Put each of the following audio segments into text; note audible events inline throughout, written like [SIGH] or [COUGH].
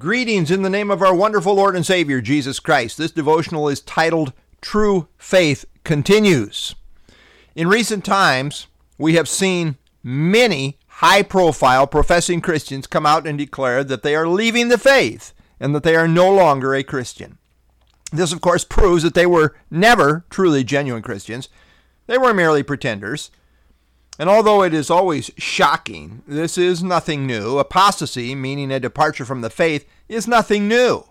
Greetings in the name of our wonderful Lord and Savior, Jesus Christ. This devotional is titled True Faith Continues. In recent times, we have seen many high profile professing Christians come out and declare that they are leaving the faith and that they are no longer a Christian. This, of course, proves that they were never truly genuine Christians. They were merely pretenders. And although it is always shocking, this is nothing new. Apostasy, meaning a departure from the faith, is nothing new.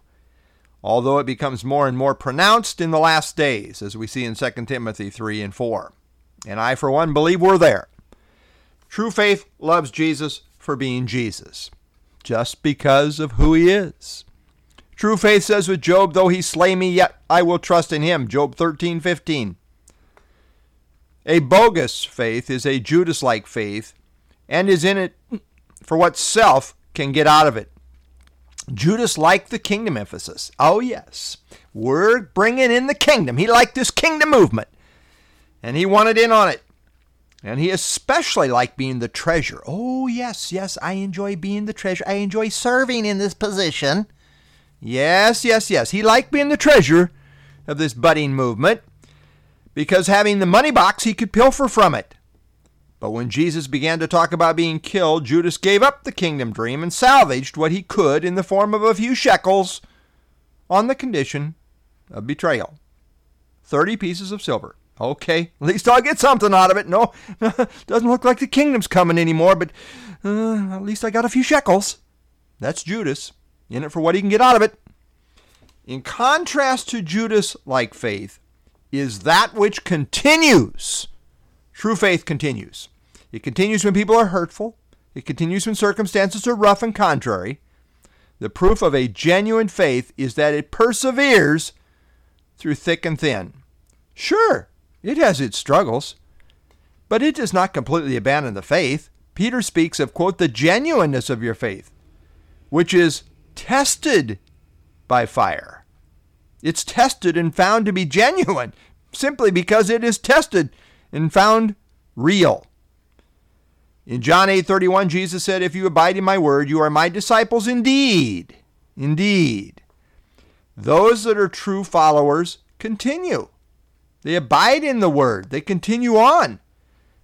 Although it becomes more and more pronounced in the last days, as we see in 2 Timothy 3 and 4. And I, for one, believe we're there. True faith loves Jesus for being Jesus, just because of who he is. True faith says with Job, though he slay me, yet I will trust in him. Job 13, 15. A bogus faith is a Judas like faith and is in it for what self can get out of it. Judas liked the kingdom emphasis. Oh, yes. We're bringing in the kingdom. He liked this kingdom movement and he wanted in on it. And he especially liked being the treasure. Oh, yes, yes, I enjoy being the treasure. I enjoy serving in this position. Yes, yes, yes. He liked being the treasure of this budding movement because having the money box, he could pilfer from it. But when Jesus began to talk about being killed, Judas gave up the kingdom dream and salvaged what he could in the form of a few shekels on the condition of betrayal. 30 pieces of silver. Okay, at least I'll get something out of it. No, [LAUGHS] doesn't look like the kingdom's coming anymore, but uh, at least I got a few shekels. That's Judas, in it for what he can get out of it. In contrast to Judas like faith, is that which continues. True faith continues. It continues when people are hurtful. It continues when circumstances are rough and contrary. The proof of a genuine faith is that it perseveres through thick and thin. Sure, it has its struggles, but it does not completely abandon the faith. Peter speaks of, quote, the genuineness of your faith, which is tested by fire. It's tested and found to be genuine simply because it is tested and found real. In John 8:31 Jesus said, "If you abide in my word, you are my disciples indeed." Indeed. Those that are true followers continue. They abide in the word. They continue on.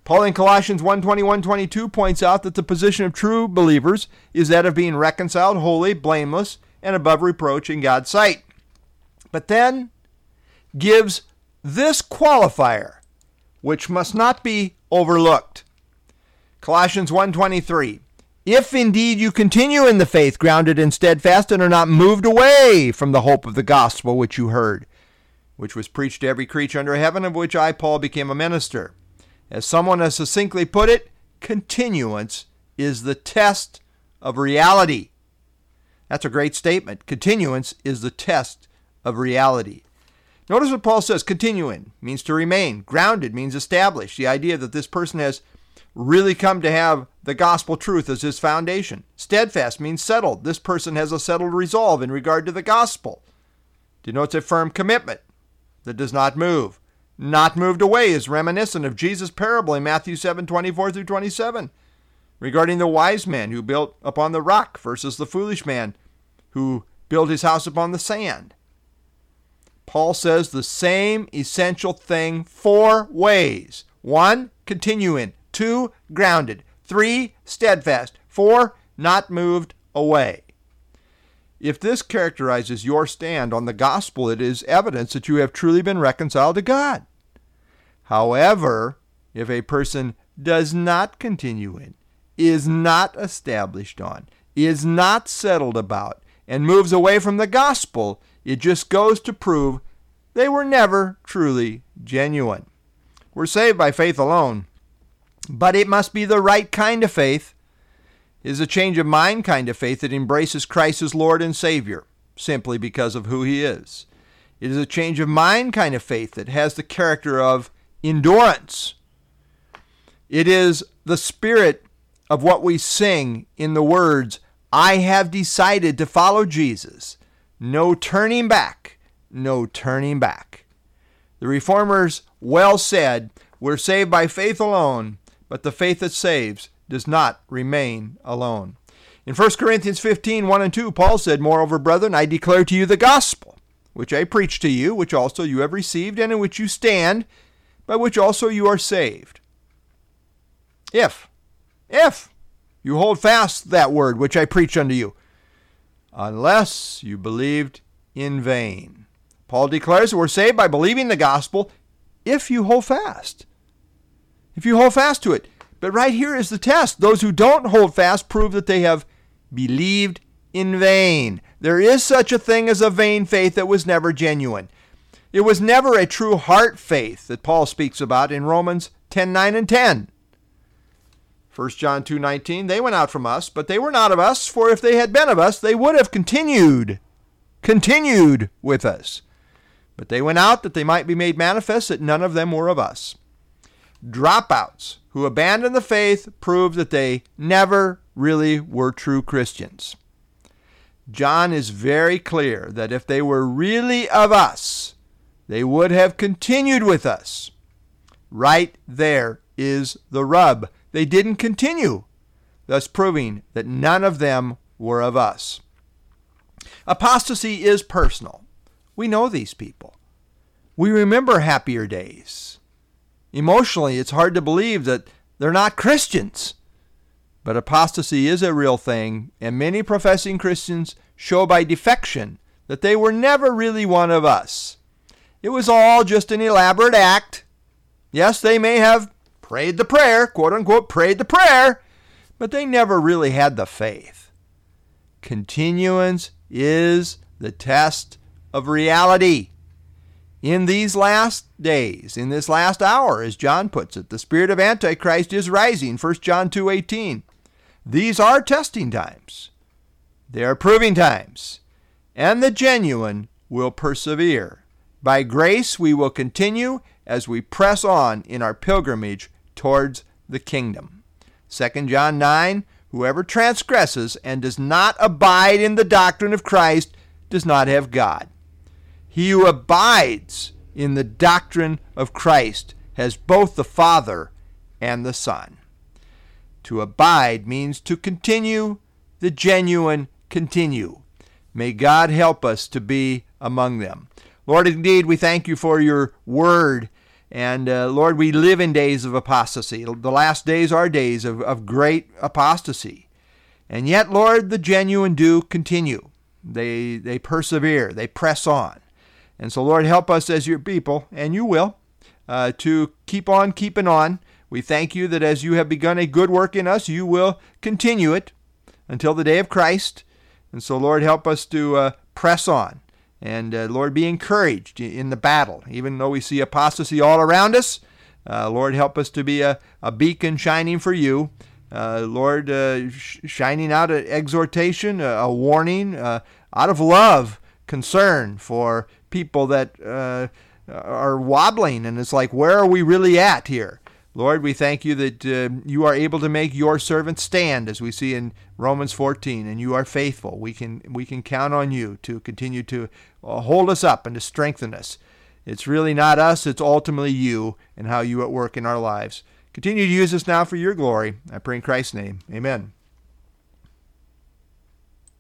Paul in Colossians 1:21, 22 points out that the position of true believers is that of being reconciled, holy, blameless, and above reproach in God's sight but then gives this qualifier, which must not be overlooked. Colossians 1:23 If indeed you continue in the faith grounded and steadfast and are not moved away from the hope of the gospel which you heard, which was preached to every creature under heaven of which I Paul became a minister. As someone has succinctly put it, continuance is the test of reality. That's a great statement. Continuance is the test of reality. Notice what Paul says continuing means to remain, grounded means established. The idea that this person has really come to have the gospel truth as his foundation. Steadfast means settled. This person has a settled resolve in regard to the gospel. Denotes a firm commitment that does not move. Not moved away is reminiscent of Jesus' parable in Matthew 7 24 through 27 regarding the wise man who built upon the rock versus the foolish man who built his house upon the sand. Paul says the same essential thing four ways. One, continuing. Two, grounded. Three, steadfast. Four, not moved away. If this characterizes your stand on the gospel, it is evidence that you have truly been reconciled to God. However, if a person does not continue in, is not established on, is not settled about, and moves away from the gospel, it just goes to prove they were never truly genuine. We're saved by faith alone, but it must be the right kind of faith. It is a change of mind kind of faith that embraces Christ as Lord and Savior simply because of who He is. It is a change of mind kind of faith that has the character of endurance. It is the spirit of what we sing in the words, I have decided to follow Jesus no turning back, no turning back. The Reformers well said, We're saved by faith alone, but the faith that saves does not remain alone. In 1 Corinthians 15, 1 and 2, Paul said, Moreover, brethren, I declare to you the gospel, which I preached to you, which also you have received, and in which you stand, by which also you are saved. If, if you hold fast that word which I preach unto you, unless you believed in vain. Paul declares that we're saved by believing the gospel if you hold fast. If you hold fast to it. But right here is the test. Those who don't hold fast prove that they have believed in vain. There is such a thing as a vain faith that was never genuine. It was never a true heart faith that Paul speaks about in Romans 10 9 and 10. 1 John 2:19 They went out from us, but they were not of us, for if they had been of us, they would have continued continued with us. But they went out that they might be made manifest that none of them were of us. Dropouts who abandon the faith prove that they never really were true Christians. John is very clear that if they were really of us, they would have continued with us. Right there is the rub. They didn't continue, thus proving that none of them were of us. Apostasy is personal. We know these people. We remember happier days. Emotionally, it's hard to believe that they're not Christians. But apostasy is a real thing, and many professing Christians show by defection that they were never really one of us. It was all just an elaborate act. Yes, they may have prayed the prayer, quote unquote, prayed the prayer, but they never really had the faith. Continuance is the test of reality. In these last days, in this last hour, as John puts it, the spirit of Antichrist is rising, 1 John 2:18. These are testing times. They are proving times, and the genuine will persevere. By grace we will continue as we press on in our pilgrimage towards the kingdom. 2 John 9 Whoever transgresses and does not abide in the doctrine of Christ does not have God. He who abides in the doctrine of Christ has both the Father and the Son. To abide means to continue, the genuine continue. May God help us to be among them. Lord, indeed, we thank you for your word and uh, Lord, we live in days of apostasy. The last days are days of, of great apostasy. And yet, Lord, the genuine do continue. They, they persevere, they press on. And so, Lord, help us as your people, and you will, uh, to keep on keeping on. We thank you that as you have begun a good work in us, you will continue it until the day of Christ. And so, Lord, help us to uh, press on. And uh, Lord, be encouraged in the battle. Even though we see apostasy all around us, uh, Lord, help us to be a, a beacon shining for you. Uh, Lord, uh, sh- shining out an exhortation, a, a warning, uh, out of love, concern for people that uh, are wobbling. And it's like, where are we really at here? Lord, we thank you that uh, you are able to make your servant stand, as we see in Romans 14, and you are faithful. We can we can count on you to continue to uh, hold us up and to strengthen us. It's really not us; it's ultimately you and how you at work in our lives. Continue to use us now for your glory. I pray in Christ's name. Amen.